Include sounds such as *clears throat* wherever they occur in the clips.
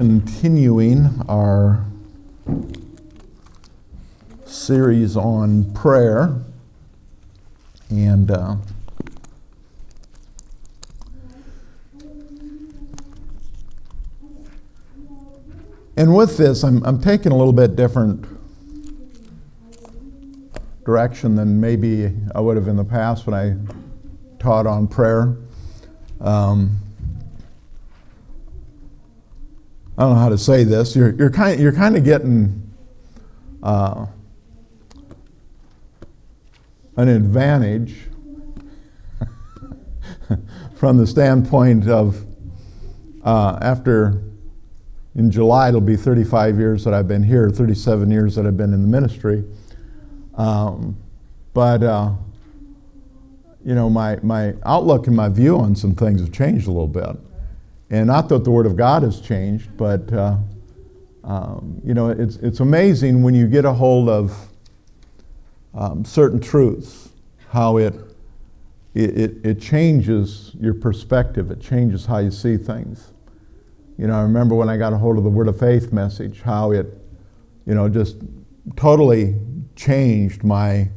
continuing our series on prayer. And uh, and with this, I'm, I'm taking a little bit different direction than maybe I would have in the past when I taught on prayer. Um, I don't know how to say this. You're, you're, kind, you're kind of getting uh, an advantage *laughs* from the standpoint of uh, after in July it'll be 35 years that I've been here, 37 years that I've been in the ministry. Um, but uh, you know, my, my outlook and my view on some things have changed a little bit. And not that the Word of God has changed, but uh, um, you know, it's, it's amazing when you get a hold of um, certain truths, how it, it, it changes your perspective, it changes how you see things. You know, I remember when I got a hold of the Word of Faith message, how it, you know, just totally changed my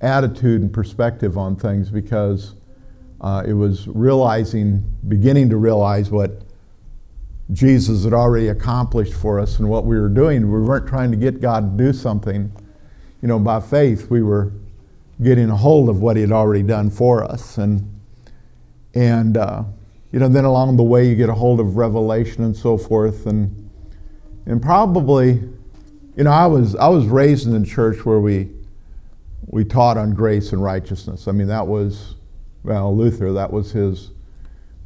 attitude and perspective on things because uh, it was realizing, beginning to realize what Jesus had already accomplished for us and what we were doing. We weren't trying to get God to do something. You know, by faith, we were getting a hold of what He had already done for us. And, and uh, you know, then along the way, you get a hold of revelation and so forth. And, and probably, you know, I was, I was raised in a church where we, we taught on grace and righteousness. I mean, that was well, Luther, that was his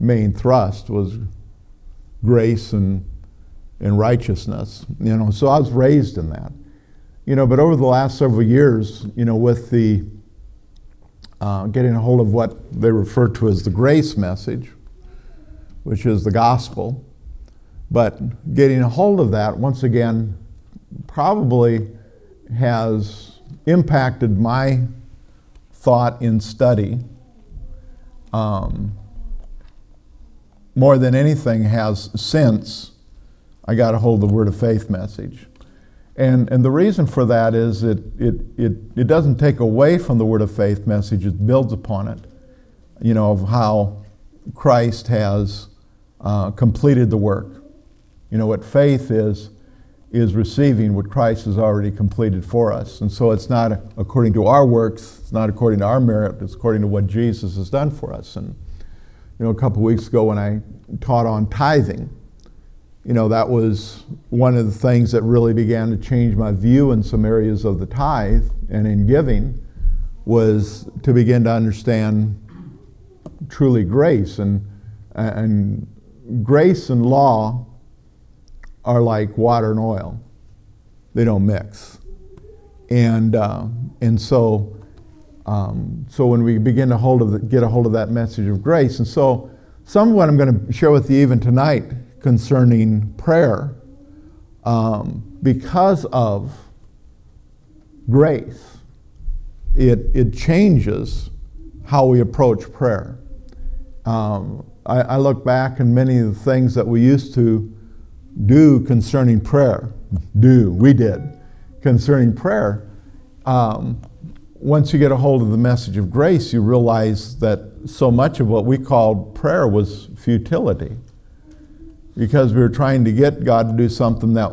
main thrust was grace and, and righteousness. You know, so I was raised in that. You know, but over the last several years, you know, with the uh, getting a hold of what they refer to as the grace message, which is the gospel, but getting a hold of that once again probably has impacted my thought in study um, more than anything has since I got a hold of the Word of Faith message. And, and the reason for that is it, it, it, it doesn't take away from the Word of Faith message, it builds upon it, you know, of how Christ has uh, completed the work. You know, what faith is, is receiving what Christ has already completed for us. And so it's not according to our works, it's not according to our merit, it's according to what Jesus has done for us. And, you know, a couple weeks ago when I taught on tithing, you know, that was one of the things that really began to change my view in some areas of the tithe and in giving was to begin to understand truly grace. And, and grace and law are like water and oil. They don't mix. And, uh, and so, um, so when we begin to hold of the, get a hold of that message of grace, and so some of what I'm going to share with you even tonight concerning prayer, um, because of grace, it, it changes how we approach prayer. Um, I, I look back and many of the things that we used to do concerning prayer. Do, we did, concerning prayer. Um, once you get a hold of the message of grace, you realize that so much of what we called prayer was futility because we were trying to get God to do something that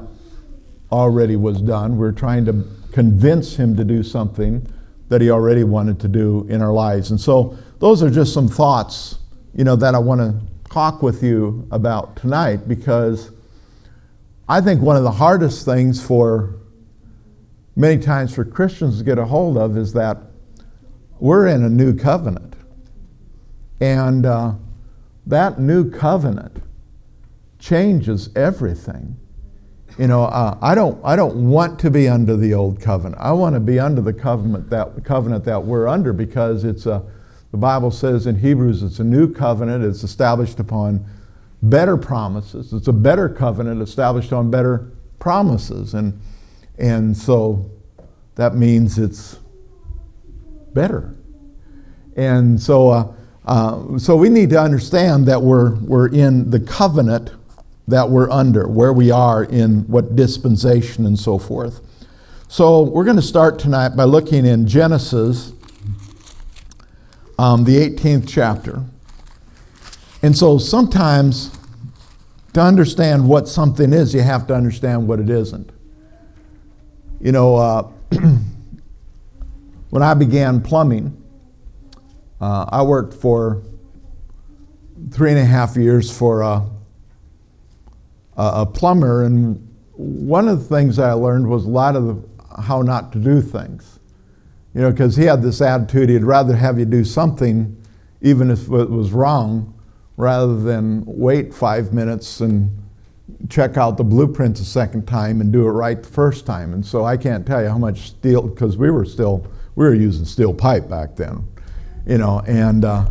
already was done. We are trying to convince Him to do something that He already wanted to do in our lives. And so, those are just some thoughts, you know, that I want to talk with you about tonight because I think one of the hardest things for many times for Christians to get a hold of is that we're in a new covenant. And uh, that new covenant changes everything. You know, uh, I, don't, I don't want to be under the old covenant. I want to be under the covenant that, covenant that we're under because it's a, the Bible says in Hebrews it's a new covenant. It's established upon better promises. It's a better covenant established on better promises. And, and so that means it's better. And so, uh, uh, so we need to understand that we're, we're in the covenant that we're under, where we are in what dispensation and so forth. So we're going to start tonight by looking in Genesis, um, the 18th chapter. And so sometimes to understand what something is, you have to understand what it isn't. You know, uh, *clears throat* when I began plumbing, uh, I worked for three and a half years for a, a, plumber, and one of the things I learned was a lot of the, how not to do things. You know, because he had this attitude, he'd rather have you do something, even if it was wrong, rather than wait five minutes and check out the blueprints a second time and do it right the first time. And so I can't tell you how much steel, because we were still, we were using steel pipe back then, you know, and, uh,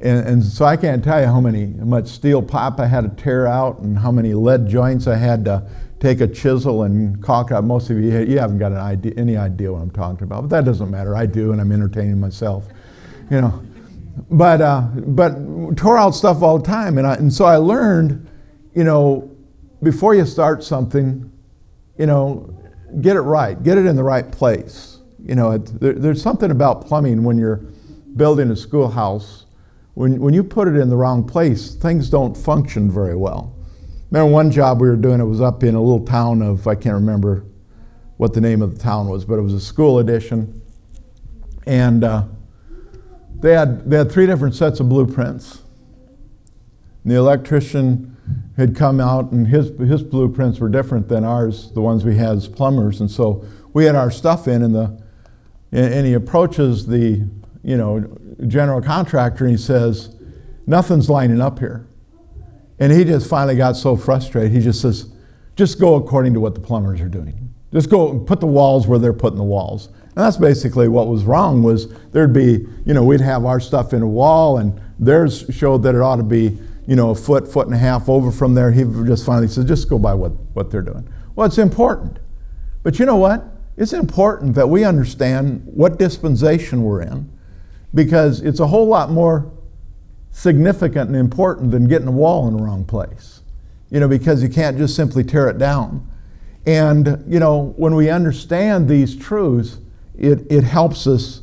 and, and, so I can't tell you how many, how much steel pipe I had to tear out and how many lead joints I had to take a chisel and caulk out. Most of you, you haven't got an idea, any idea what I'm talking about, but that doesn't matter. I do, and I'm entertaining myself, you know. But, uh, but tore out stuff all the time, and, I, and so I learned, you know, before you start something, you know, get it right, get it in the right place. You know, it, there, there's something about plumbing when you're building a schoolhouse. When, when you put it in the wrong place, things don't function very well. Remember one job we were doing, it was up in a little town of, I can't remember what the name of the town was, but it was a school addition. And uh, they, had, they had three different sets of blueprints. And the electrician had come out, and his, his blueprints were different than ours, the ones we had as plumbers. And so we had our stuff in, and, the, and he approaches the you know, general contractor and he says, Nothing's lining up here. And he just finally got so frustrated, he just says, Just go according to what the plumbers are doing. Just go put the walls where they're putting the walls. And that's basically what was wrong was there'd be, you know, we'd have our stuff in a wall and theirs showed that it ought to be you know, a foot, foot and a half over from there. He just finally said, just go by what, what they're doing. Well, it's important. But you know what? It's important that we understand what dispensation we're in because it's a whole lot more significant and important than getting a wall in the wrong place. You know, because you can't just simply tear it down. And, you know, when we understand these truths, it, it helps us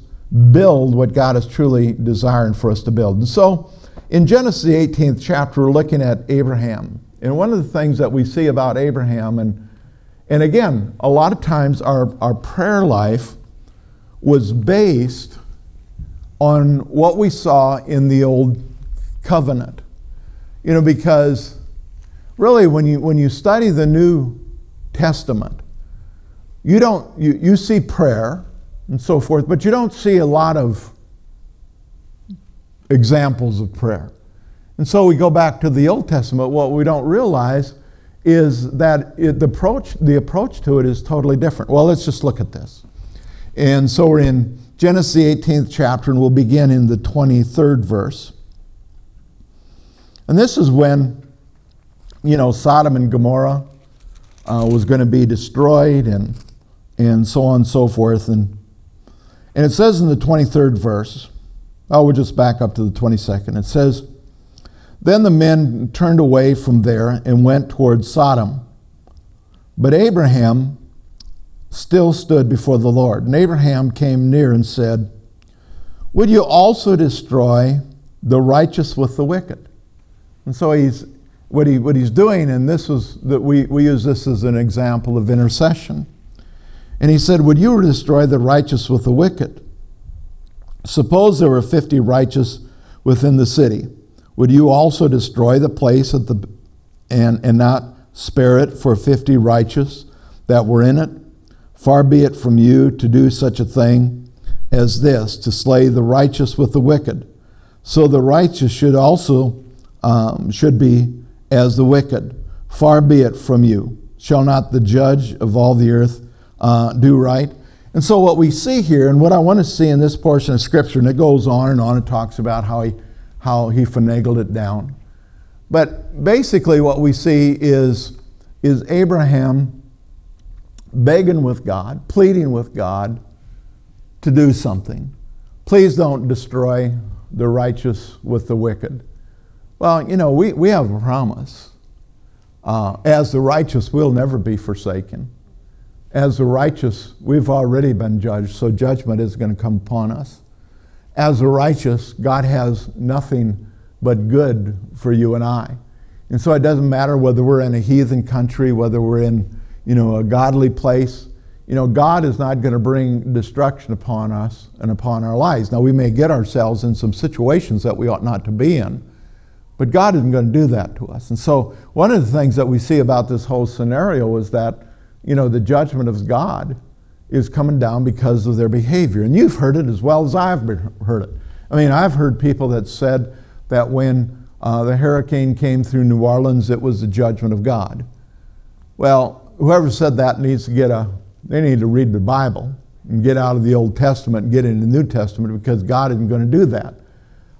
build what God is truly desiring for us to build. And so, in Genesis, the 18th chapter, we're looking at Abraham. And one of the things that we see about Abraham, and, and again, a lot of times our, our prayer life was based on what we saw in the old covenant. You know, because really when you, when you study the New Testament, you don't you, you see prayer and so forth, but you don't see a lot of examples of prayer. And so we go back to the Old Testament. What we don't realize is that it, the, approach, the approach to it is totally different. Well, let's just look at this. And so we're in Genesis, the 18th chapter, and we'll begin in the 23rd verse. And this is when, you know, Sodom and Gomorrah uh, was going to be destroyed and, and so on and so forth. And, and it says in the 23rd verse, Oh, we'll just back up to the 22nd. It says, Then the men turned away from there and went toward Sodom. But Abraham still stood before the Lord. And Abraham came near and said, Would you also destroy the righteous with the wicked? And so he's what, he, what he's doing, and this is that we, we use this as an example of intercession. And he said, Would you destroy the righteous with the wicked? Suppose there were 50 righteous within the city. Would you also destroy the place at the, and, and not spare it for 50 righteous that were in it? Far be it from you to do such a thing as this, to slay the righteous with the wicked. So the righteous should also um, should be as the wicked. Far be it from you. Shall not the judge of all the earth uh, do right? And so, what we see here, and what I want to see in this portion of Scripture, and it goes on and on and talks about how he, how he finagled it down. But basically, what we see is, is Abraham begging with God, pleading with God to do something. Please don't destroy the righteous with the wicked. Well, you know, we, we have a promise. Uh, as the righteous, we'll never be forsaken. As the righteous, we've already been judged, so judgment is going to come upon us. As the righteous, God has nothing but good for you and I. And so it doesn't matter whether we're in a heathen country, whether we're in, you know, a godly place. You know, God is not going to bring destruction upon us and upon our lives. Now, we may get ourselves in some situations that we ought not to be in, but God isn't going to do that to us. And so, one of the things that we see about this whole scenario is that, you know, the judgment of God is coming down because of their behavior. And you've heard it as well as I've heard it. I mean, I've heard people that said that when uh, the hurricane came through New Orleans, it was the judgment of God. Well, whoever said that needs to get a, they need to read the Bible and get out of the Old Testament and get into the New Testament because God isn't going to do that.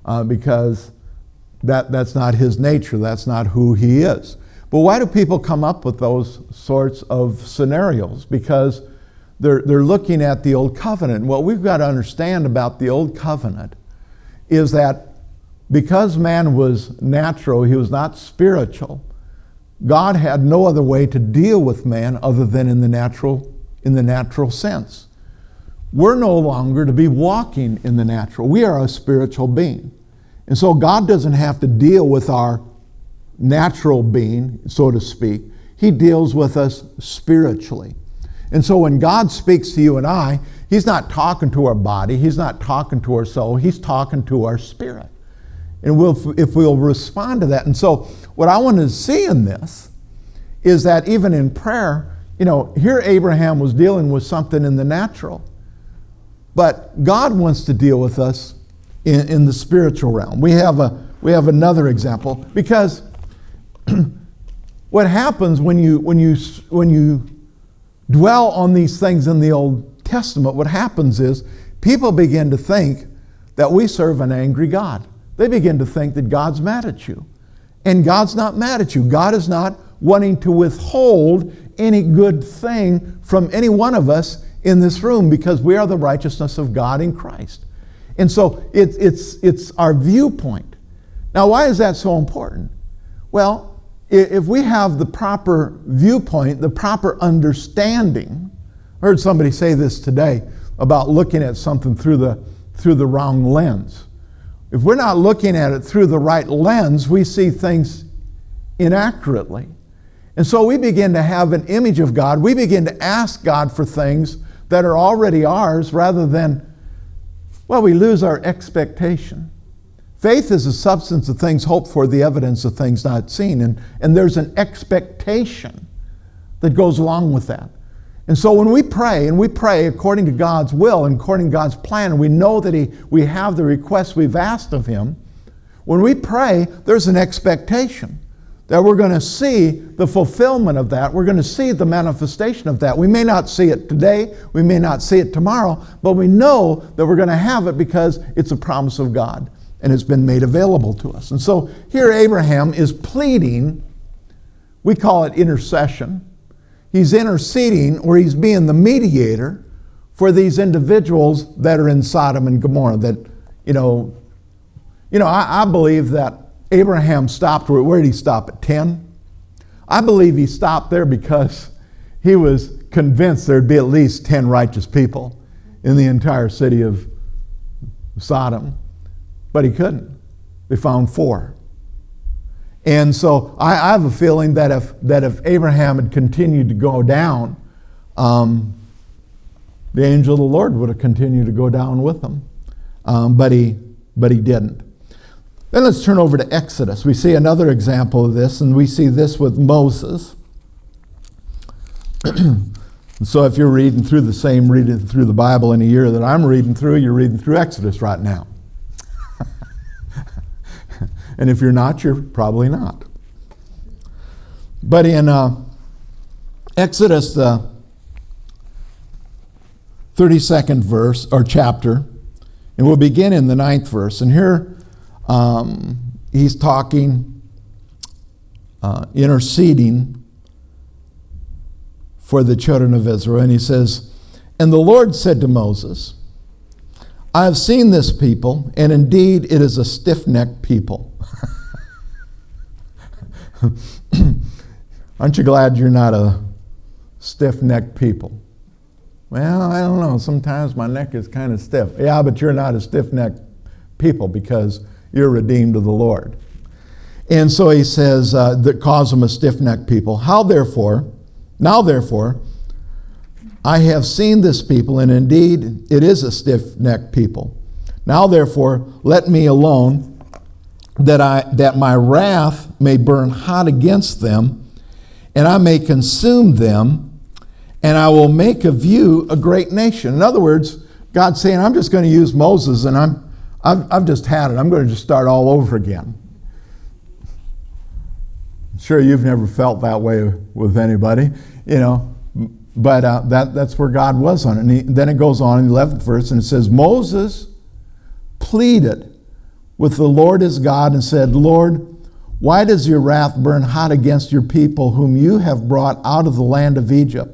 Uh, because that, that's not his nature, that's not who he is. But why do people come up with those sorts of scenarios? Because they're, they're looking at the Old Covenant. What we've got to understand about the Old Covenant is that because man was natural, he was not spiritual, God had no other way to deal with man other than in the natural, in the natural sense. We're no longer to be walking in the natural. We are a spiritual being. And so God doesn't have to deal with our natural being, so to speak. He deals with us spiritually. And so when God speaks to you and I, He's not talking to our body, He's not talking to our soul, He's talking to our spirit. And we'll, if we'll respond to that. And so, what I want to see in this is that even in prayer, you know, here Abraham was dealing with something in the natural, but God wants to deal with us in, in the spiritual realm. We have, a, we have another example because *clears throat* what happens when you, when, you, when you dwell on these things in the Old Testament, what happens is people begin to think that we serve an angry God. They begin to think that God's mad at you. And God's not mad at you. God is not wanting to withhold any good thing from any one of us in this room because we are the righteousness of God in Christ. And so it, it's, it's our viewpoint. Now, why is that so important? Well, if we have the proper viewpoint, the proper understanding, I heard somebody say this today about looking at something through the, through the wrong lens. If we're not looking at it through the right lens, we see things inaccurately. And so we begin to have an image of God. We begin to ask God for things that are already ours rather than, well, we lose our expectation. Faith is the substance of things hoped for, the evidence of things not seen. And, and there's an expectation that goes along with that. And so when we pray, and we pray according to God's will and according to God's plan, and we know that he, we have the requests we've asked of Him, when we pray, there's an expectation that we're going to see the fulfillment of that. We're going to see the manifestation of that. We may not see it today, we may not see it tomorrow, but we know that we're going to have it because it's a promise of God and it's been made available to us. And so here Abraham is pleading, we call it intercession. He's interceding or he's being the mediator for these individuals that are in Sodom and Gomorrah that, you know, you know, I, I believe that Abraham stopped where, where did he stop at 10? I believe he stopped there because he was convinced there'd be at least 10 righteous people in the entire city of Sodom but he couldn't. They found four. And so I, I, have a feeling that if, that if Abraham had continued to go down, um, the angel of the Lord would have continued to go down with him. Um, but, he, but he didn't. Then let's turn over to Exodus. We see another example of this, and we see this with Moses. *clears throat* so if you're reading through the same reading through the Bible in a year that I'm reading through, you're reading through Exodus right now. And if you're not, you're probably not. But in uh, Exodus, the 32nd verse or chapter, and we'll begin in the ninth verse. And here um, he's talking, uh, interceding for the children of Israel. And he says, And the Lord said to Moses, I have seen this people, and indeed it is a stiff necked people. *coughs* Aren't you glad you're not a stiff necked people? Well, I don't know. Sometimes my neck is kind of stiff. Yeah, but you're not a stiff necked people because you're redeemed of the Lord. And so he says uh, that cause them a stiff necked people. How therefore, now therefore, I have seen this people, and indeed it is a stiff necked people. Now therefore, let me alone, that, I, that my wrath may burn hot against them, and I may consume them, and I will make of you a great nation. In other words, God's saying, I'm just going to use Moses, and I'm, I've, I've just had it. I'm going to just start all over again. Sure, you've never felt that way with anybody, you know, but uh, that, that's where God was on it. And he, then it goes on in the 11th verse and it says, Moses pleaded with the Lord his God and said, Lord, why does your wrath burn hot against your people, whom you have brought out of the land of Egypt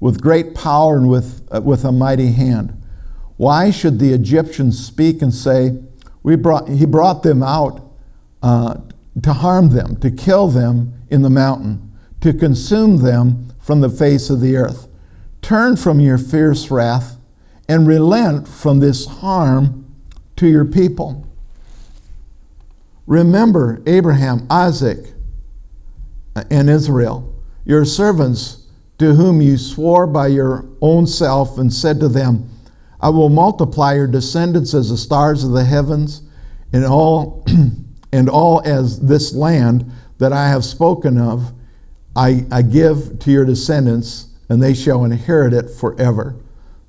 with great power and with, uh, with a mighty hand? Why should the Egyptians speak and say, we brought, He brought them out uh, to harm them, to kill them in the mountain, to consume them from the face of the earth. Turn from your fierce wrath and relent from this harm to your people. Remember Abraham, Isaac, and Israel, your servants, to whom you swore by your own self and said to them, I will multiply your descendants as the stars of the heavens and all *clears throat* and all as this land that I have spoken of, I, I give to your descendants, and they shall inherit it forever.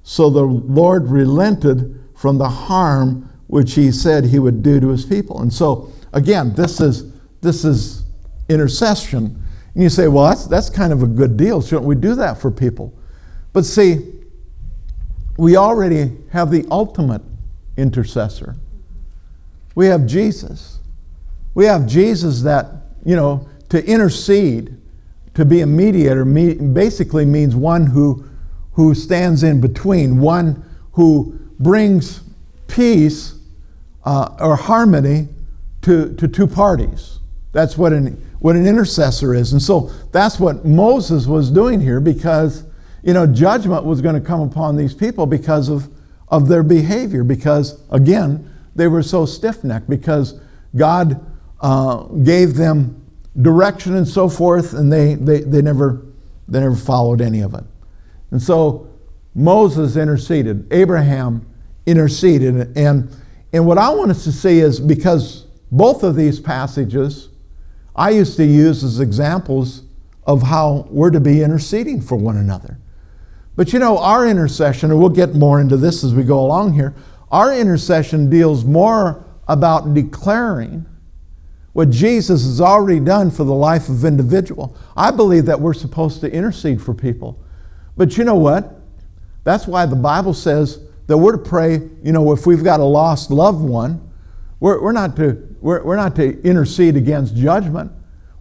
So the Lord relented from the harm which he said he would do to his people. And so, again, this is, this is intercession. And you say, well, that's, that's kind of a good deal. Shouldn't we do that for people? But see, we already have the ultimate intercessor. We have Jesus. We have Jesus that, you know, to intercede, to be a mediator, basically means one who, who stands in between, one who brings peace uh, or harmony to, to two parties. That's what an, what an intercessor is. And so that's what Moses was doing here because, you know, judgment was going to come upon these people because of, of their behavior, because, again, they were so stiff necked, because God uh, gave them direction and so forth, and they, they, they, never, they never followed any of it. And so Moses interceded, Abraham interceded. And, and what I want us to see is because both of these passages I used to use as examples of how we're to be interceding for one another. But you know, our intercession, and we'll get more into this as we go along here, our intercession deals more about declaring what Jesus has already done for the life of individual. I believe that we're supposed to intercede for people. But you know what? That's why the Bible says that we're to pray, you know, if we've got a lost loved one, we're, we're, not, to, we're, we're not to intercede against judgment.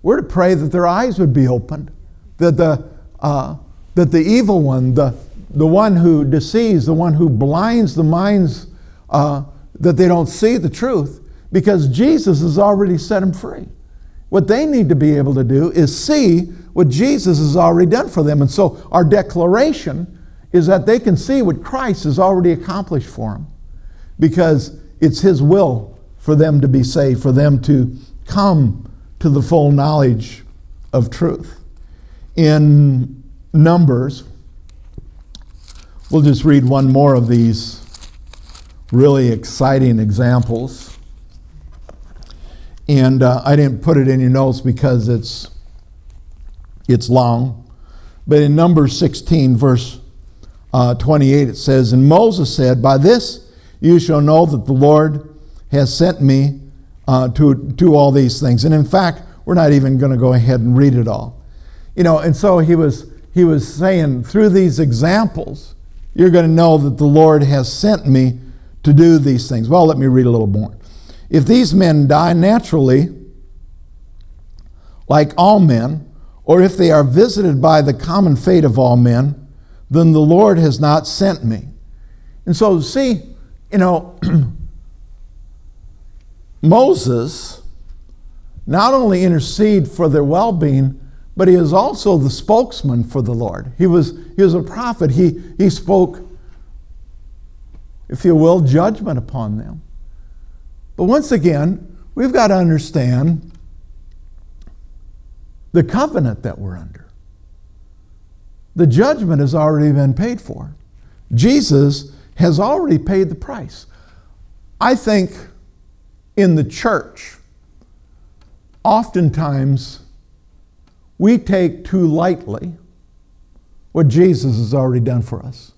We're to pray that their eyes would be opened, that the, uh, that the evil one, the, the one who deceives, the one who blinds the minds, uh, that they don't see the truth, because Jesus has already set them free. What they need to be able to do is see what Jesus has already done for them. And so our declaration is that they can see what Christ has already accomplished for them because it's His will for them to be saved, for them to come to the full knowledge of truth. In Numbers, we'll just read one more of these really exciting examples. And uh, I didn't put it in your notes because it's, it's long. But in Numbers 16, verse uh, 28, it says, And Moses said, By this you shall know that the Lord has sent me uh, to do all these things. And in fact, we're not even going to go ahead and read it all. You know, and so he was, he was saying, through these examples, you're going to know that the Lord has sent me to do these things. Well, let me read a little more. If these men die naturally, like all men, or if they are visited by the common fate of all men, then the Lord has not sent me. And so, see, you know, *clears throat* Moses not only intercede for their well being, but he is also the spokesman for the Lord. He was, he was a prophet. He, he spoke, if you will, judgment upon them. But once again, we've got to understand the covenant that we're under. The judgment has already been paid for. Jesus has already paid the price. I think in the church, oftentimes we take too lightly what Jesus has already done for us.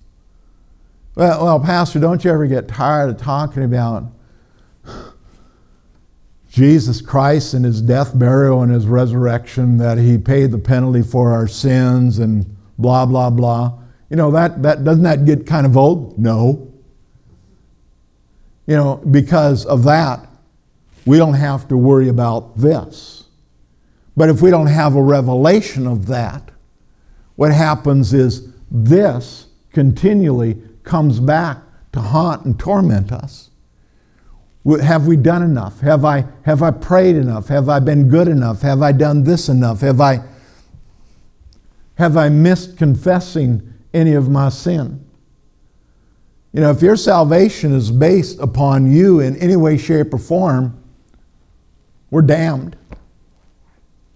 Well, well, Pastor, don't you ever get tired of talking about Jesus Christ and his death, burial, and his resurrection, that he paid the penalty for our sins and blah, blah, blah. You know, that, that doesn't that get kind of old? No. You know, because of that, we don't have to worry about this. But if we don't have a revelation of that, what happens is this continually comes back to haunt and torment us. Have we done enough? Have I, have I prayed enough? Have I been good enough? Have I done this enough? Have I, have I missed confessing any of my sin? You know, if your salvation is based upon you in any way, shape, or form, we're damned.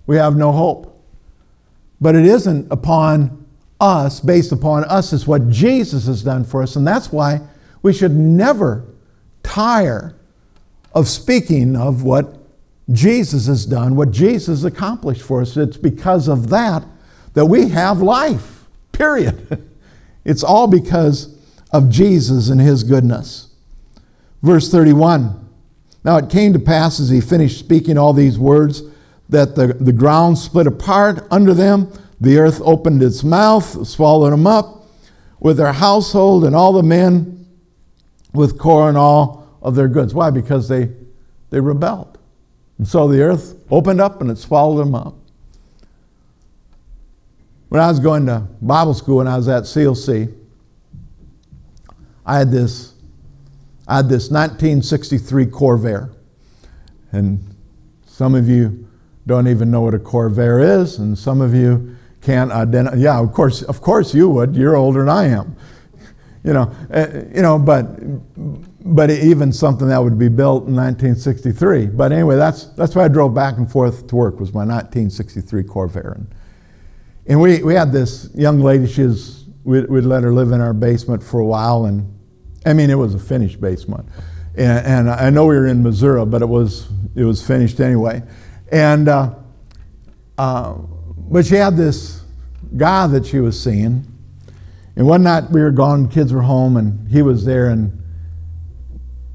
We have no hope. But it isn't upon us, based upon us, it's what Jesus has done for us. And that's why we should never tire of speaking of what Jesus has done, what Jesus accomplished for us. It's because of that that we have life, period. *laughs* it's all because of Jesus and his goodness. Verse 31 Now it came to pass as he finished speaking all these words that the, the ground split apart under them, the earth opened its mouth, swallowed them up with their household and all the men with Korah and all of their goods. Why? Because they, they rebelled. And so the earth opened up and it swallowed them up. When I was going to Bible school and I was at CLC, I had this, I had this 1963 Corvair. And some of you don't even know what a Corvair is, and some of you can't identify. Yeah, of course, of course you would. You're older than I am. *laughs* You know, uh, you know, but but even something that would be built in 1963. But anyway, that's that's why I drove back and forth to work was my 1963 Corvair. And, and we, we had this young lady, she was, we'd, we'd let her live in our basement for a while. And I mean, it was a finished basement. And, and I know we were in Missouri, but it was, it was finished anyway. And, uh, uh, but she had this guy that she was seeing. And one night we were gone, kids were home, and he was there, and,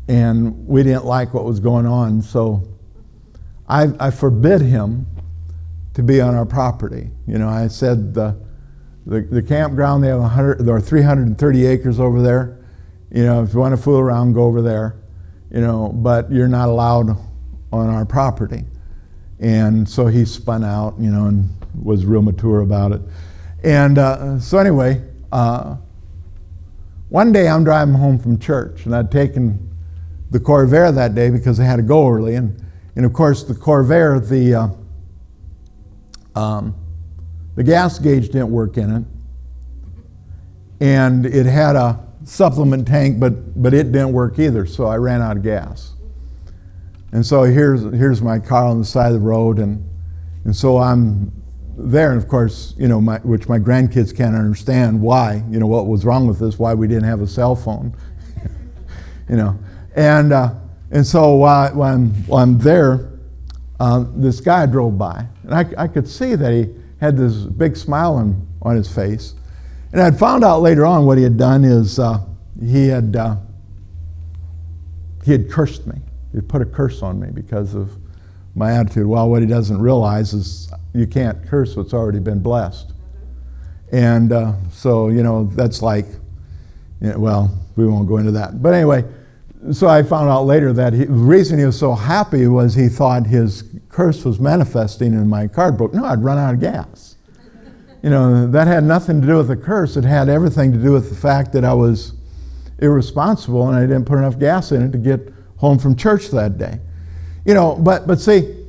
and we didn't like what was going on. So I, I forbid him to be on our property. You know, I said the, the, the campground, they have 100, there are 330 acres over there. You know, if you want to fool around, go over there. You know, but you're not allowed on our property. And so he spun out, you know, and was real mature about it. And uh, so anyway, uh, one day I'm driving home from church, and I'd taken the Corvair that day because I had to go early. And, and of course, the Corvair, the uh, um, the gas gauge didn't work in it, and it had a supplement tank, but, but it didn't work either, so I ran out of gas. And so here's, here's my car on the side of the road, and, and so I'm there, and of course, you know, my, which my grandkids can't understand why, you know, what was wrong with this, why we didn't have a cell phone, *laughs* you know. And, uh, and so while, while, I'm, while I'm there, uh, this guy drove by, and I, I could see that he had this big smile on, on his face. And I'd found out later on what he had done is uh, he had uh, he had cursed me. He put a curse on me because of my attitude. Well, what he doesn't realize is you can't curse what's already been blessed. And uh, so, you know, that's like, you know, well, we won't go into that. But anyway, so I found out later that he, the reason he was so happy was he thought his curse was manifesting in my car broke. No, I'd run out of gas. You know, that had nothing to do with the curse. It had everything to do with the fact that I was irresponsible and I didn't put enough gas in it to get home from church that day. You know, but, but see,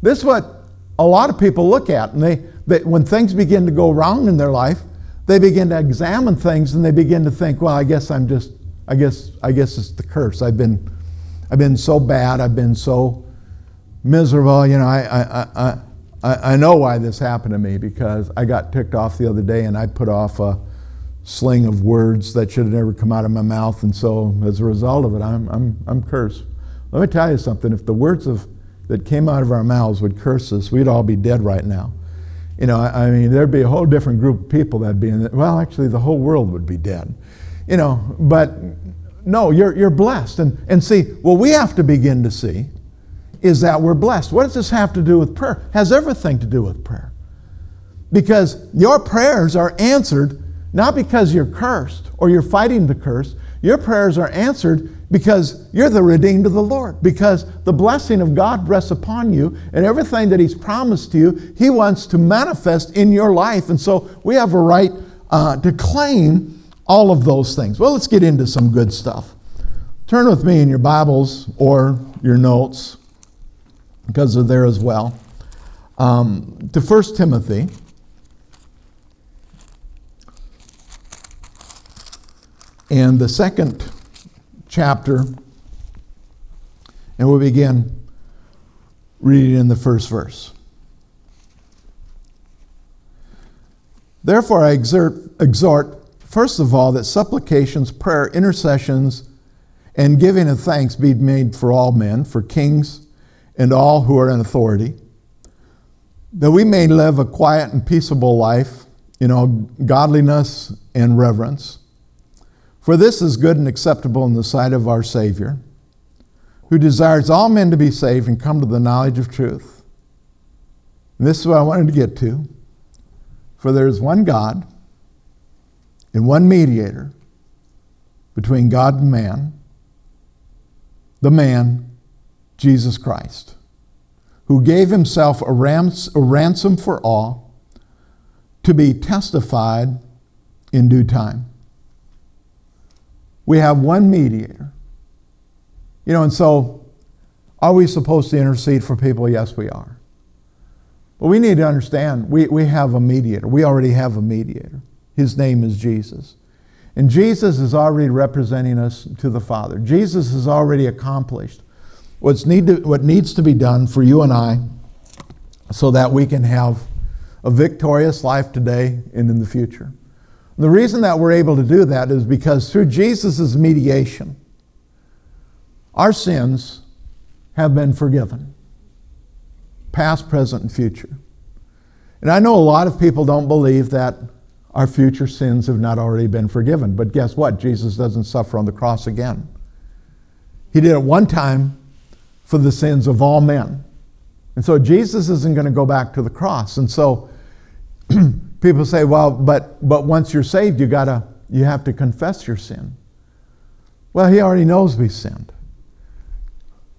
this is what a lot of people look at. And they, they, when things begin to go wrong in their life, they begin to examine things and they begin to think, well, I guess I'm just, I guess, I guess it's the curse. I've been, I've been so bad. I've been so miserable. You know, I, I, I, I, I know why this happened to me because I got ticked off the other day and I put off a sling of words that should have never come out of my mouth. And so as a result of it, I'm, I'm, I'm cursed. Let me tell you something. If the words of, that came out of our mouths would curse us, we'd all be dead right now. You know, I, I mean, there'd be a whole different group of people that'd be in it. Well, actually, the whole world would be dead. You know, but no, you're, you're blessed. And, and see, well, we have to begin to see is that we're blessed. What does this have to do with prayer? It has everything to do with prayer. Because your prayers are answered not because you're cursed or you're fighting the curse. Your prayers are answered because you're the redeemed of the Lord. Because the blessing of God rests upon you and everything that He's promised to you, He wants to manifest in your life. And so we have a right uh, to claim all of those things. Well, let's get into some good stuff. Turn with me in your Bibles or your notes, because they're there as well, um, to 1 Timothy. And the second chapter, and we'll begin reading in the first verse. Therefore, I exert, exhort, first of all, that supplications, prayer, intercessions, and giving of thanks be made for all men, for kings and all who are in authority, that we may live a quiet and peaceable life in all godliness and reverence. For this is good and acceptable in the sight of our Savior, who desires all men to be saved and come to the knowledge of truth. And this is what I wanted to get to. For there is one God and one mediator between God and man, the man, Jesus Christ, who gave himself a, rams- a ransom for all to be testified in due time we have one mediator. You know, and so are we supposed to intercede for people? Yes, we are. But we need to understand we, we have a mediator. We already have a mediator. His name is Jesus. And Jesus is already representing us to the Father. Jesus has already accomplished what's need to, what needs to be done for you and I so that we can have a victorious life today and in the future. The reason that we're able to do that is because through Jesus' mediation, our sins have been forgiven, past, present, and future. And I know a lot of people don't believe that our future sins have not already been forgiven. But guess what? Jesus doesn't suffer on the cross again. He did it one time for the sins of all men. And so Jesus isn't going to go back to the cross. And so *clears throat* people say, well, but, but once you're saved, you, gotta, you have to confess your sin. Well, he already knows we sinned.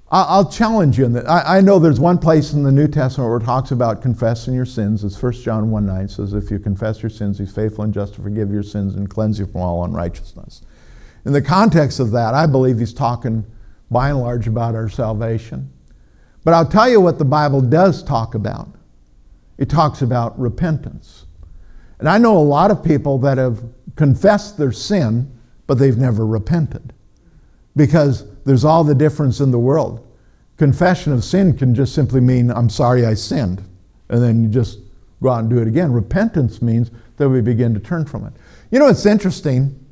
I'll challenge you in that. I know there's one place in the New Testament where it talks about confessing your sins. It's 1 John 1 9 says, If you confess your sins, he's faithful and just to forgive your sins and cleanse you from all unrighteousness. In the context of that, I believe he's talking by and large about our salvation. But I'll tell you what the Bible does talk about it talks about repentance. And I know a lot of people that have confessed their sin, but they've never repented because there's all the difference in the world. Confession of sin can just simply mean, I'm sorry I sinned, and then you just go out and do it again. Repentance means that we begin to turn from it. You know, it's interesting.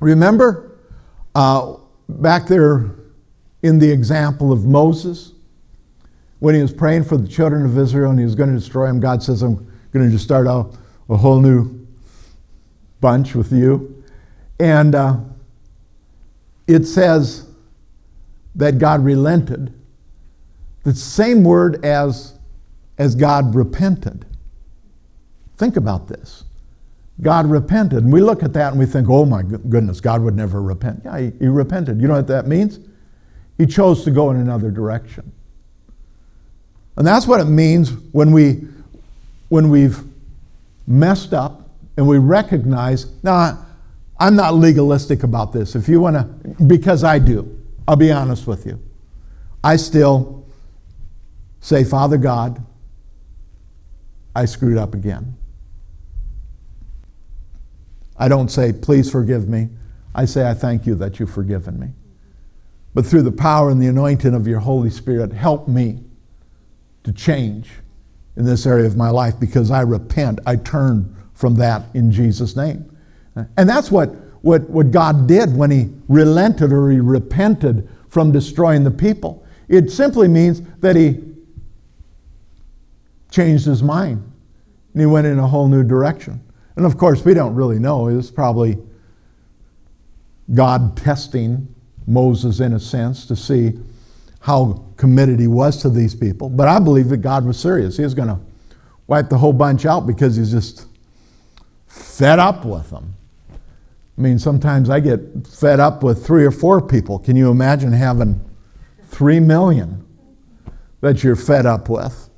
Remember uh, back there in the example of Moses, when he was praying for the children of Israel and he was going to destroy them, God says, I'm going to just start out a whole new bunch with you. And uh, it says that God relented. The same word as, as God repented. Think about this. God repented. And we look at that and we think, oh my goodness, God would never repent. Yeah, he, he repented. You know what that means? He chose to go in another direction. And that's what it means when, we, when we've messed up and we recognize, now, I'm not legalistic about this. If you want to, because I do, I'll be honest with you. I still say, Father God, I screwed up again. I don't say, please forgive me. I say, I thank you that you've forgiven me. But through the power and the anointing of your Holy Spirit, help me to change in this area of my life because I repent. I turn from that in Jesus' name. And that's what, what, what God did when He relented or He repented from destroying the people. It simply means that He changed His mind and He went in a whole new direction. And of course, we don't really know. It was probably God testing Moses in a sense to see how committed he was to these people. But I believe that God was serious. He was going to wipe the whole bunch out because he's just fed up with them. I mean, sometimes I get fed up with three or four people. Can you imagine having three million that you're fed up with?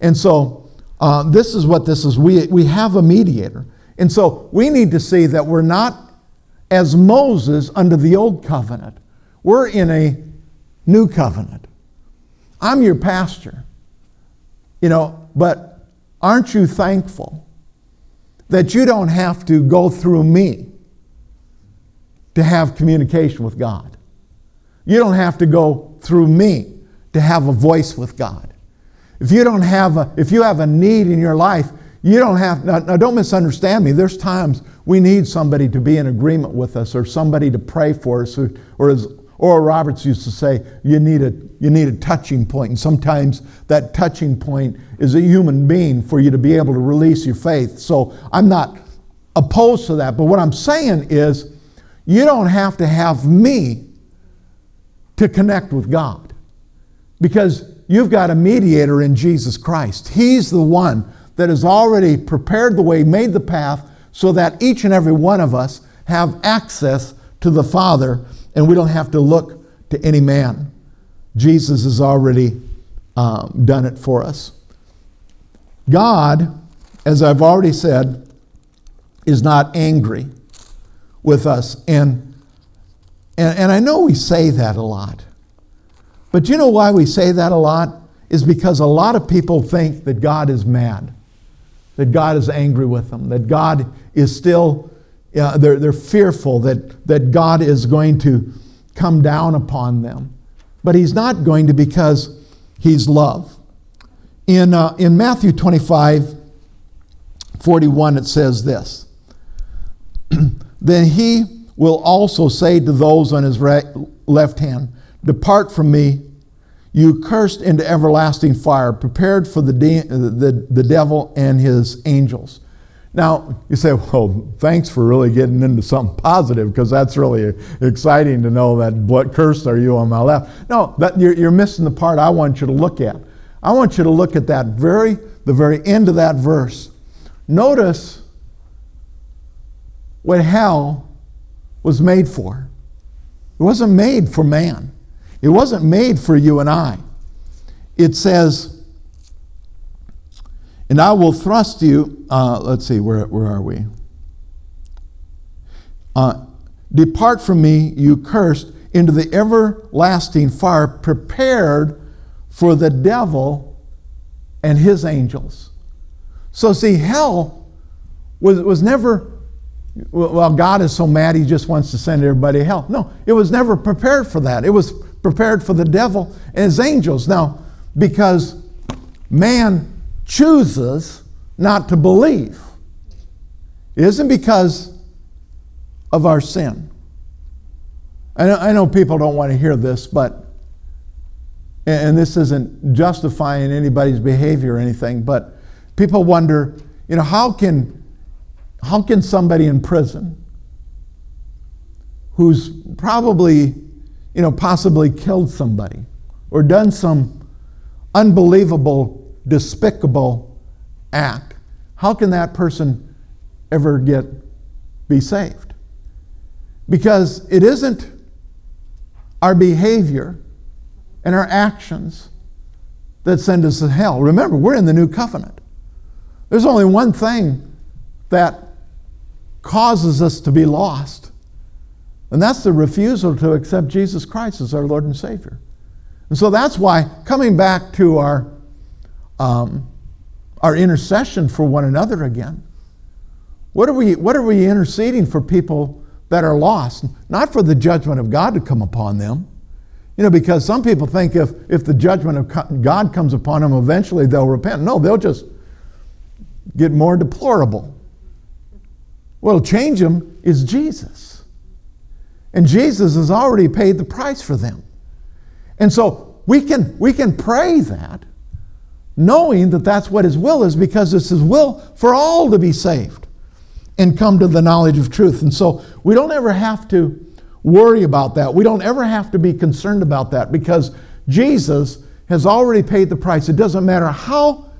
And so, uh, this is what this is. We, we have a mediator. And so, we need to see that we're not as Moses under the old covenant, we're in a new covenant. I'm your pastor, you know, but aren't you thankful that you don't have to go through me to have communication with God? You don't have to go through me to have a voice with God. If you don't have a, if you have a need in your life, you don't have, now, now, don't misunderstand me. There's times we need somebody to be in agreement with us or somebody to pray for us, or, or as Oral Roberts used to say, you need, a, you need a touching point. And sometimes that touching point is a human being for you to be able to release your faith. So I'm not opposed to that. But what I'm saying is, you don't have to have me to connect with God because you've got a mediator in Jesus Christ. He's the one that has already prepared the way, made the path, so that each and every one of us have access to the Father and we don't have to look to any man. Jesus has already um, done it for us. God, as I've already said, is not angry with us. And, and, and I know we say that a lot. But you know why we say that a lot? Is because a lot of people think that God is mad that God is angry with them, that God is still, uh, they're, they're fearful that, that God is going to come down upon them. But He's not going to because He's love. In, uh, in Matthew 25, 41, it says this *clears throat* Then He will also say to those on His right, left hand, Depart from me, you cursed into everlasting fire, prepared for the, de- the, the devil and his angels. Now, you say, well, thanks for really getting into something positive because that's really exciting to know that what cursed are you on my left. No, that, you're, you're missing the part I want you to look at. I want you to look at that very, the very end of that verse. Notice what hell was made for. It wasn't made for man. It wasn't made for you and I. It says, and I will thrust you, uh, let's see, where, where are we? Uh, Depart from me, you cursed, into the everlasting fire prepared for the devil and his angels. So, see, hell was, was never, well, God is so mad he just wants to send everybody to hell. No, it was never prepared for that. It was prepared for the devil and his angels. Now, because man chooses not to believe, it isn't because of our sin. I know, I know people don't want to hear this, but, and this isn't justifying anybody's behavior or anything, but people wonder, you know, how can, how can somebody in prison who's probably you know, possibly killed somebody or done some unbelievable, despicable act, how can that person ever get be saved? Because it isn't our behavior and our actions that send us to hell. Remember, we're in the new covenant. There's only one thing that causes us to be lost, and that's the refusal to accept Jesus Christ as our Lord and Savior. And so that's why, coming back to our, um, our intercession for one another again. What are we, what are we interceding for people that are lost? Not for the judgment of God to come upon them. You know, because some people think if, if the judgment of God comes upon them, eventually they'll repent. No, they'll just get more deplorable. What'll change them is Jesus. And Jesus has already paid the price for them. And so we can, we can pray that knowing that that's what His will is because it's His will for all to be saved and come to the knowledge of truth. And so we don't ever have to worry about that. We don't ever have to be concerned about that because Jesus has already paid the price. It doesn't matter how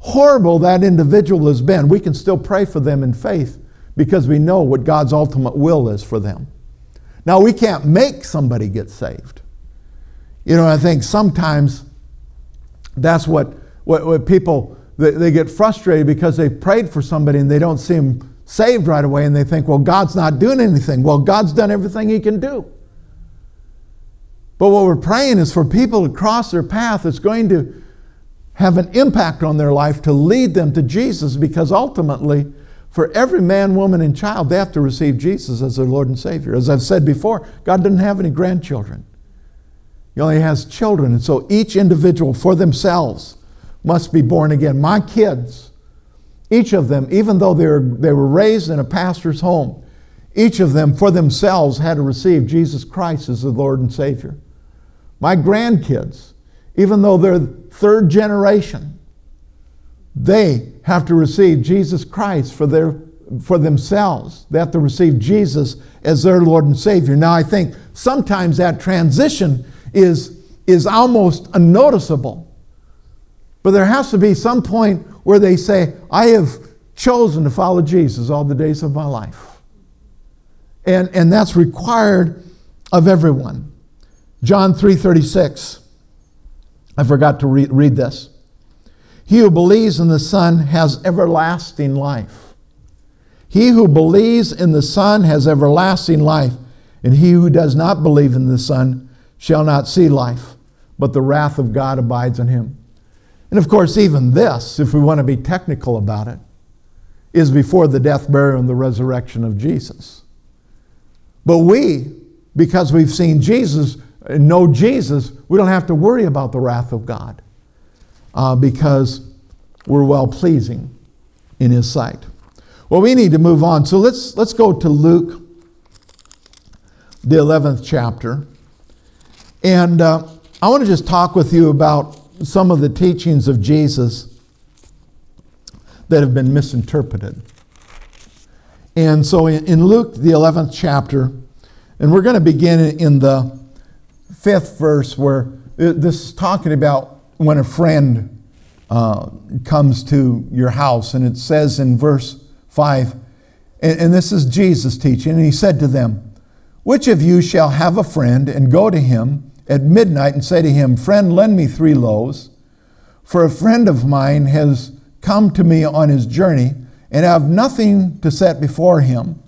horrible that individual has been, we can still pray for them in faith because we know what God's ultimate will is for them. Now, we can't make somebody get saved. You know, I think sometimes that's what, what, what people, they, they get frustrated because they've prayed for somebody and they don't see them saved right away and they think, well, God's not doing anything. Well, God's done everything He can do. But what we're praying is for people to cross their path that's going to have an impact on their life to lead them to Jesus because ultimately, for every man, woman, and child, they have to receive Jesus as their Lord and Savior. As I've said before, God doesn't have any grandchildren, He only has children. And so each individual for themselves must be born again. My kids, each of them, even though they were, they were raised in a pastor's home, each of them for themselves had to receive Jesus Christ as the Lord and Savior. My grandkids, even though they're third generation, they have to receive Jesus Christ for, their, for themselves. They have to receive Jesus as their Lord and Savior. Now, I think sometimes that transition is, is almost unnoticeable. But there has to be some point where they say, I have chosen to follow Jesus all the days of my life. And, and that's required of everyone. John 3:36. I forgot to read, read this. He who believes in the Son has everlasting life. He who believes in the Son has everlasting life, and he who does not believe in the Son shall not see life, but the wrath of God abides on him. And of course, even this, if we want to be technical about it, is before the death, burial, and the resurrection of Jesus. But we, because we've seen Jesus, and know Jesus, we don't have to worry about the wrath of God uh, because we're well pleasing in His sight. Well, we need to move on. So let's, let's go to Luke, the 11th chapter. And uh, I want to just talk with you about some of the teachings of Jesus that have been misinterpreted. And so in, in Luke, the 11th chapter, and we're going to begin in the fifth verse where this is talking about when a friend uh, comes to your house. And it says in verse 5, and, and this is Jesus teaching, and he said to them, Which of you shall have a friend and go to him? at midnight and say to him, Friend, lend me three loaves, for a friend of mine has come to me on his journey, and I have nothing to set before him.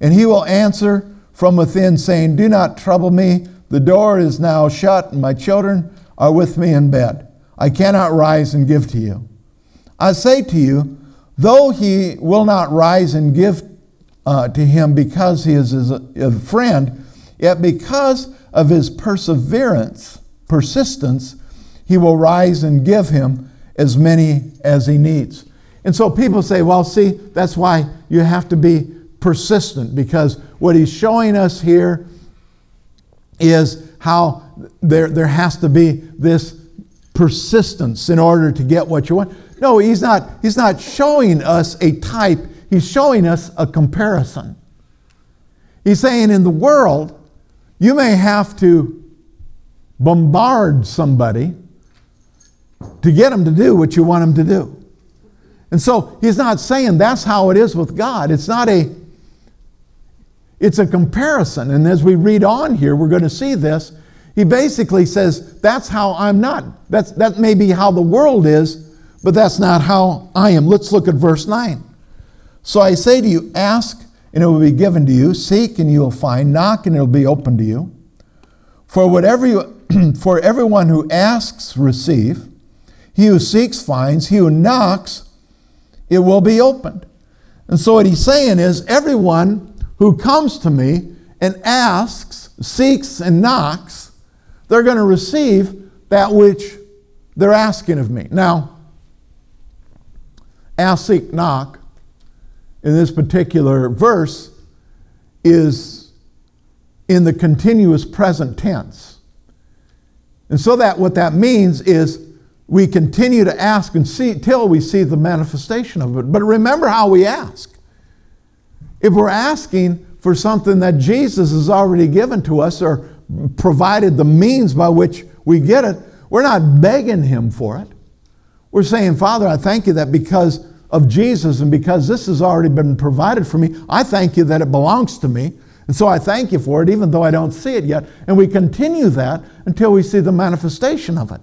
And he will answer from within, saying, Do not trouble me. The door is now shut, and my children are with me in bed. I cannot rise and give to you. I say to you, though he will not rise and give uh, to him because he is a friend, yet because of his perseverance, persistence, he will rise and give him as many as he needs. And so people say, well, see, that's why you have to be persistent because what he's showing us here is how there, there has to be this persistence in order to get what you want. No, he's not, he's not showing us a type, he's showing us a comparison. He's saying in the world, you may have to bombard somebody to get them to do what you want them to do. And so he's not saying that's how it is with God. It's not a it's a comparison. And as we read on here, we're going to see this. He basically says, That's how I'm not. That's, that may be how the world is, but that's not how I am. Let's look at verse 9. So I say to you, ask and it will be given to you. Seek and you will find. Knock and it will be open to you. For whatever you, *clears throat* for everyone who asks, receive. He who seeks finds, he who knocks, it will be opened. And so what he's saying is everyone who comes to me and asks, seeks, and knocks, they're going to receive that which they're asking of me. Now, ask, seek, knock in this particular verse is in the continuous present tense. And so that what that means is we continue to ask and see till we see the manifestation of it. But remember how we ask. If we're asking for something that Jesus has already given to us or provided the means by which we get it, we're not begging Him for it. We're saying, Father, I thank you that because of Jesus and because this has already been provided for me, I thank you that it belongs to me. And so I thank you for it, even though I don't see it yet. And we continue that until we see the manifestation of it.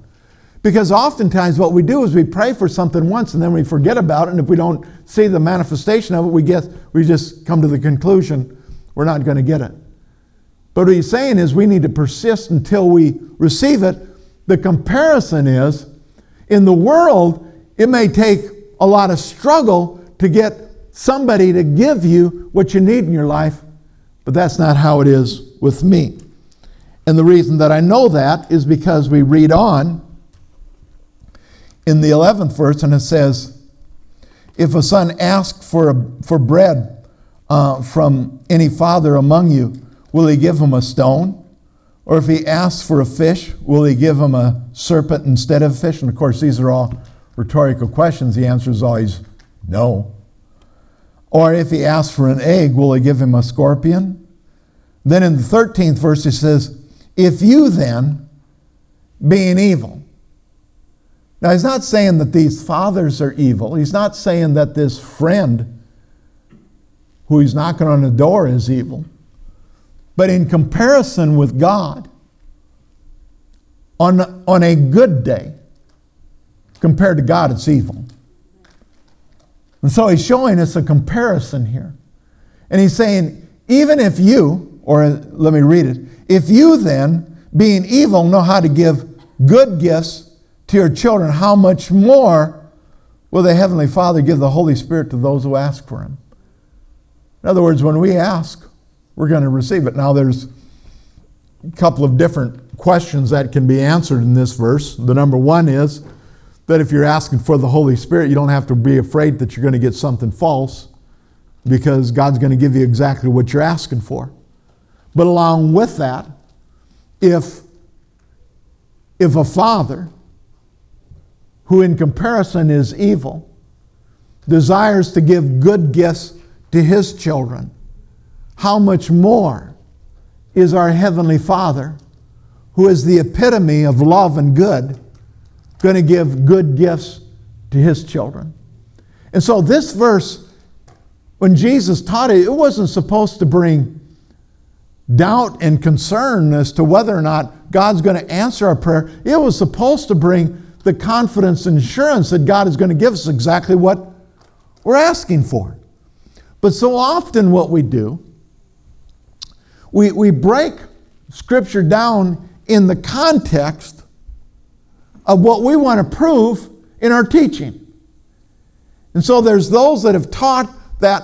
Because oftentimes what we do is we pray for something once and then we forget about it. And if we don't see the manifestation of it, we, get, we just come to the conclusion we're not going to get it. But what he's saying is we need to persist until we receive it. The comparison is in the world, it may take a lot of struggle to get somebody to give you what you need in your life, but that's not how it is with me. And the reason that I know that is because we read on in the 11th verse, and it says, If a son asks for, for bread uh, from any father among you, will he give him a stone? Or if he asks for a fish, will he give him a serpent instead of a fish? And of course, these are all rhetorical questions. The answer is always no. Or if he asks for an egg, will he give him a scorpion? Then in the 13th verse, he says, If you then, being evil, now, he's not saying that these fathers are evil. He's not saying that this friend who he's knocking on the door is evil. But in comparison with God, on, on a good day, compared to God, it's evil. And so he's showing us a comparison here. And he's saying, even if you, or let me read it, if you then, being evil, know how to give good gifts to your children, how much more will the Heavenly Father give the Holy Spirit to those who ask for Him? In other words, when we ask, we're going to receive it. Now, there's a couple of different questions that can be answered in this verse. The number one is that if you're asking for the Holy Spirit, you don't have to be afraid that you're going to get something false because God's going to give you exactly what you're asking for. But along with that, if, if a father who in comparison is evil, desires to give good gifts to his children, how much more is our Heavenly Father, who is the epitome of love and good, going to give good gifts to his children? And so, this verse, when Jesus taught it, it wasn't supposed to bring doubt and concern as to whether or not God's going to answer our prayer. It was supposed to bring the confidence and assurance that God is going to give us exactly what we're asking for. But so often, what we do, we, we break Scripture down in the context of what we want to prove in our teaching. And so there's those that have taught that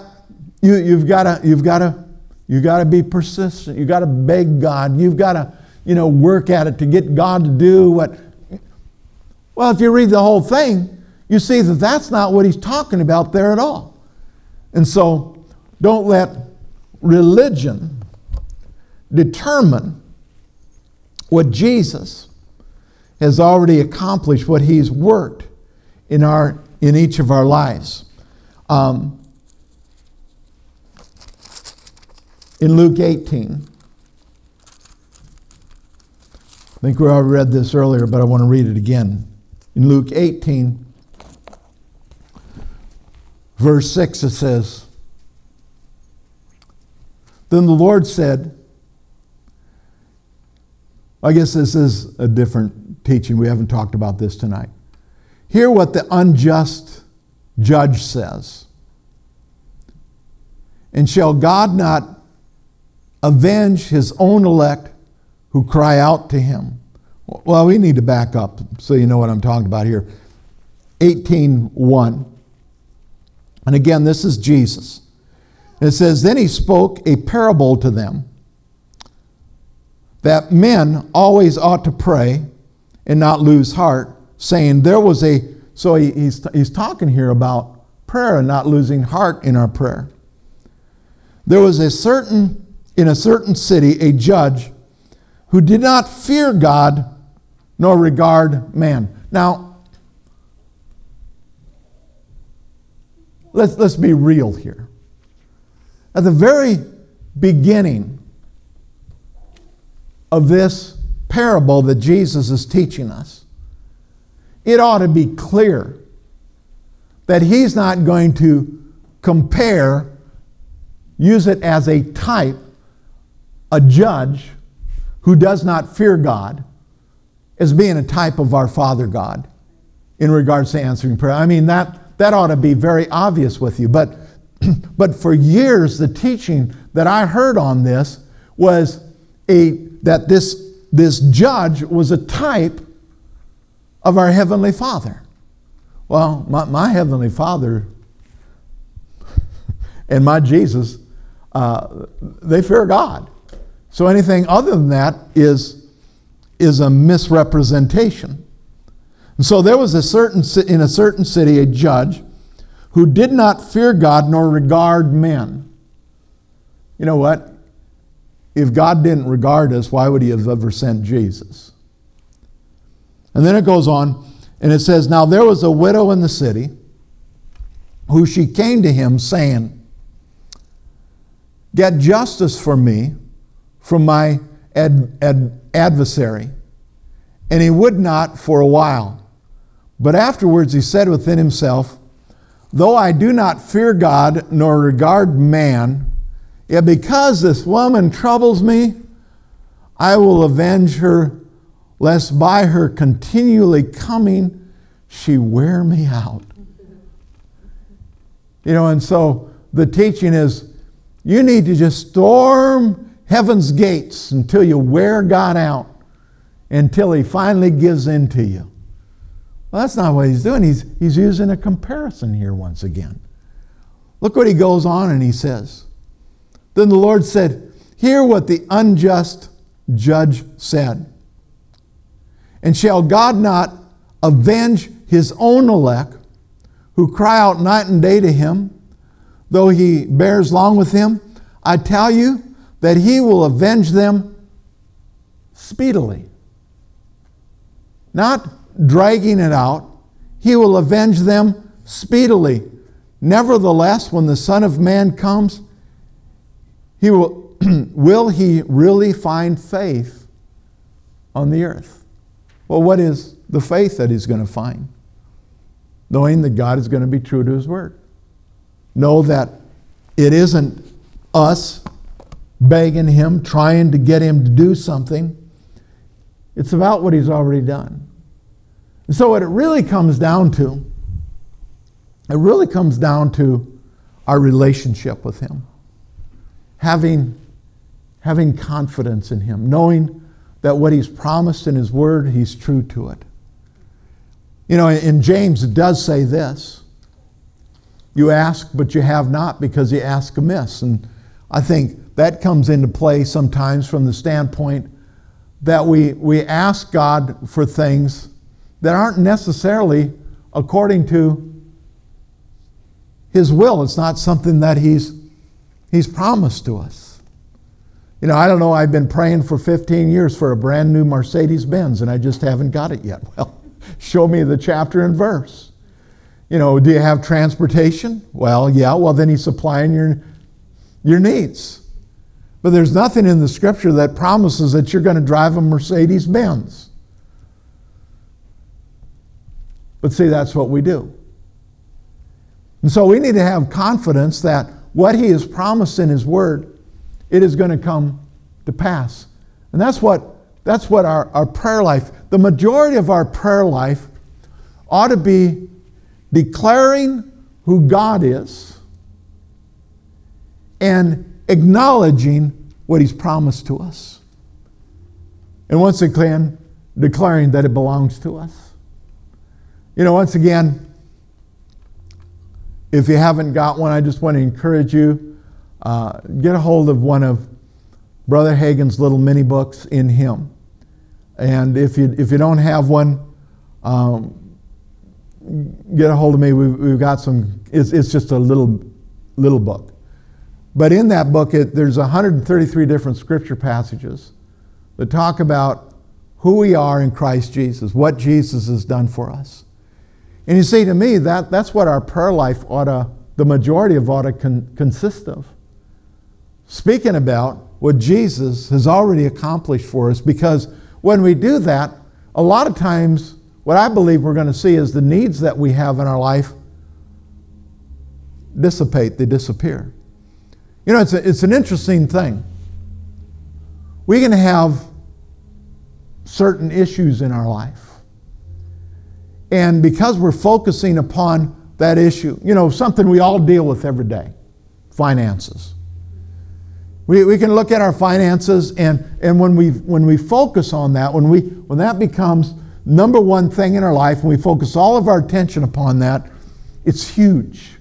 you, you've got to you've to you got to be persistent. You've got to beg God. You've got to you know work at it to get God to do what well, if you read the whole thing, you see that that's not what he's talking about there at all. And so don't let religion determine what Jesus has already accomplished, what he's worked in, our, in each of our lives. Um, in Luke 18, I think we already read this earlier, but I want to read it again. In Luke 18, verse 6, it says, Then the Lord said, I guess this is a different teaching. We haven't talked about this tonight. Hear what the unjust judge says. And shall God not avenge his own elect who cry out to him? Well, we need to back up so you know what I'm talking about here. 18 1. And again, this is Jesus. it says, Then he spoke a parable to them that men always ought to pray and not lose heart, saying, There was a, so he, he's, he's talking here about prayer and not losing heart in our prayer. There was a certain, in a certain city, a judge who did not fear God nor regard man. Now, let's, let's be real here. At the very beginning of this parable that Jesus is teaching us, it ought to be clear that he's not going to compare, use it as a type, a judge who does not fear God as being a type of our Father God in regards to answering prayer. I mean, that, that ought to be very obvious with you. But, *clears throat* but for years, the teaching that I heard on this was a, that this, this judge was a type of our Heavenly Father. Well, my, my Heavenly Father *laughs* and my Jesus, uh, they fear God. So anything other than that is, is a misrepresentation. And so there was a certain in a certain city a judge who did not fear God nor regard men. You know what? If God didn't regard us, why would he have ever sent Jesus? And then it goes on, and it says, Now there was a widow in the city who she came to him saying, Get justice for me from my ad, ad, adversary. And he would not for a while. But afterwards he said within himself, Though I do not fear God nor regard man, yet because this woman troubles me, I will avenge her, lest by her continually coming she wear me out. You know, and so the teaching is you need to just storm heaven's gates until you wear God out, until He finally gives in to you. Well, that's not what He's doing. He's, he's using a comparison here once again. Look what He goes on and He says. Then the Lord said, Hear what the unjust judge said. And shall God not avenge his own elect, who cry out night and day to him, though he bears long with him? I tell you, that he will avenge them speedily. Not dragging it out, he will avenge them speedily. Nevertheless, when the Son of Man comes, he will, *clears throat* will he really find faith on the earth? Well, what is the faith that he's going to find? Knowing that God is going to be true to his word. Know that it isn't us begging him, trying to get him to do something. It's about what he's already done. And so, what it really comes down to, it really comes down to our relationship with him. Having, having confidence in him, knowing that what he's promised in his word, he's true to it. You know, in James, it does say this You ask, but you have not because you ask amiss. And I think that comes into play sometimes from the standpoint that we, we ask God for things that aren't necessarily according to His will. It's not something that He's, he's promised to us. You know, I don't know, I've been praying for 15 years for a brand new Mercedes Benz and I just haven't got it yet. *laughs* Well, show me the chapter and verse. You know, do you have transportation? Well, yeah, well, then He's supplying your, your needs. But there's nothing in the scripture that promises that you're going to drive a Mercedes Benz. But see, that's what we do. And so we need to have confidence that what he has promised in his word, it is going to come to pass. And that's what, that's what our, our prayer life, the majority of our prayer life ought to be declaring who God is and acknowledging what He's promised to us. And once again, declaring that it belongs to us. You know, once again, If you haven't got one, I just want to encourage you uh, get a hold of one of Brother Hagin's little mini books in him. And if you, if you don't have one, um, get a hold of me. We've, we've got some, it's, it's just a little, little book. But in that book, there's 133 different scripture passages that talk about who we are in Christ Jesus, what Jesus has done for us. And you see, to me, that, that's what our prayer life ought to, the majority of ought to con- consist of. Speaking about what Jesus has already accomplished for us, because when we do that, a lot of times what I believe we're going to see is the needs that we have in our life dissipate, they disappear. You know, it's, a, it's an interesting thing. We can have certain issues in our life. And because we're focusing upon that issue, you know, something we all deal with every day finances. We, we can look at our finances, and, and when, we, when we focus on that, when, we, when that becomes number one thing in our life, and we focus all of our attention upon that, it's huge.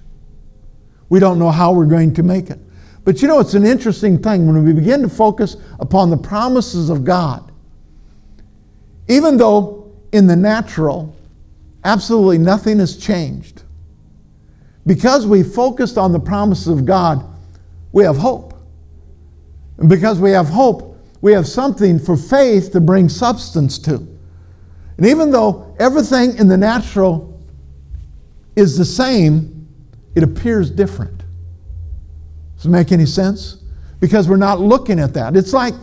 We don't know how we're going to make it. But you know, it's an interesting thing when we begin to focus upon the promises of God. Even though in the natural, absolutely nothing has changed. Because we focused on the promises of God, we have hope. And because we have hope, we have something for faith to bring substance to. And even though everything in the natural is the same, it appears different. Does it make any sense? Because we're not looking at that. It's like,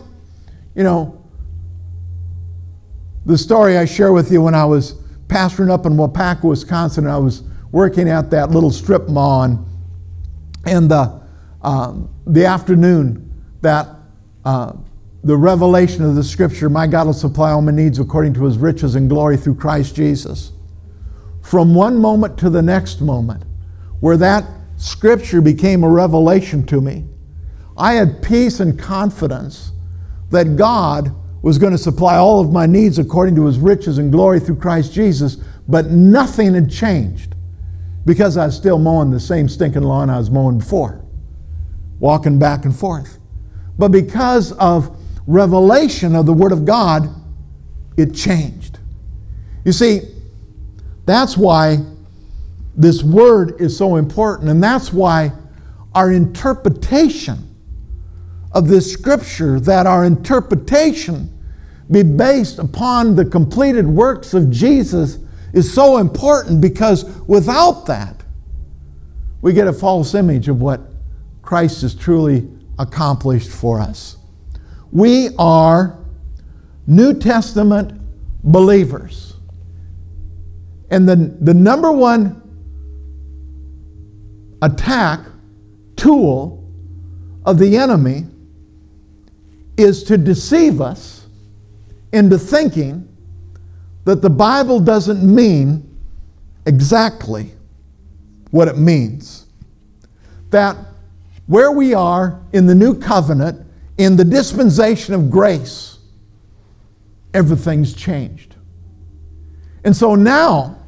you know, the story I share with you when I was pastoring up in Waupaca, Wisconsin, and I was working at that little strip mall. And, and the, um, the afternoon that uh, the revelation of the scripture, my God will supply all my needs according to his riches and glory through Christ Jesus. From one moment to the next moment, where that scripture became a revelation to me, I had peace and confidence that God was going to supply all of my needs according to his riches and glory through Christ Jesus, but nothing had changed because I was still mowing the same stinking lawn I was mowing before, walking back and forth. But because of revelation of the Word of God, it changed. You see, that's why this Word is so important, and that's why our interpretation of this Scripture, that our interpretation be based upon the completed works of Jesus, is so important because without that, we get a false image of what Christ has truly accomplished for us. We are New Testament believers. And the, the number one attack tool of the enemy is to deceive us into thinking that the Bible doesn't mean exactly what it means. That where we are in the new covenant, in the dispensation of grace, everything's changed. And so now,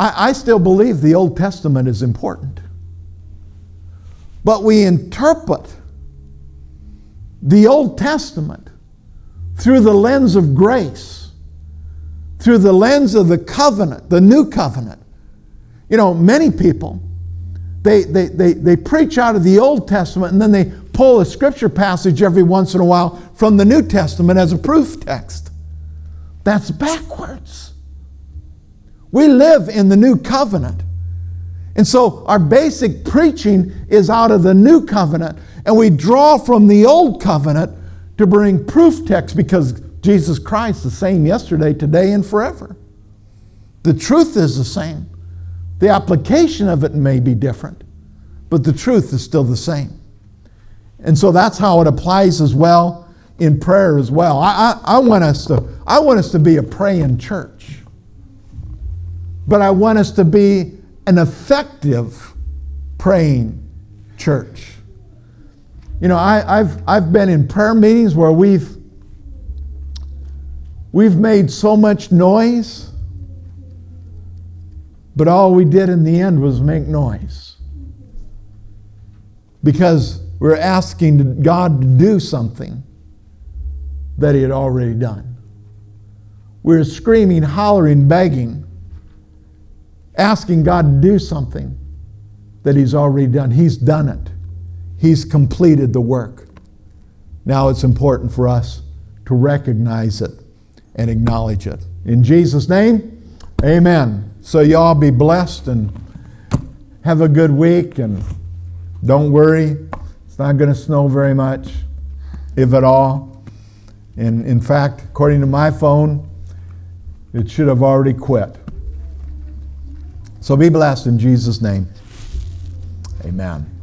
I, I, still believe the Old Testament is important. But we interpret the Old Testament through the lens of grace, through the lens of the covenant, the new covenant. You know, many people they, they, they, they preach out of the Old Testament and then they pull a scripture passage every once in a while from the New Testament as a proof text. That's backwards. We live in the new covenant. And so our basic preaching is out of the new covenant, and we draw from the old covenant to bring proof text because Jesus Christ is the same yesterday, today, and forever. The truth is the same. The application of it may be different, but the truth is still the same. And so that's how it applies as well in prayer as well. I, I, I, want us to, I want us to be a praying church, but I want us to be an effective praying church. You know, I, have I've been in prayer meetings where we've, we've made so much noise But all we did in the end was make noise. Because we're asking God to do something that He had already done. We're screaming, hollering, begging, asking God to do something that He's already done. He's done it, He's completed the work. Now it's important for us to recognize it and acknowledge it. In Jesus' name, amen. So, y'all be blessed and have a good week and don't worry. It's not going to snow very much, if at all. And in fact, according to my phone, it should have already quit. So be blessed in Jesus' name. Amen.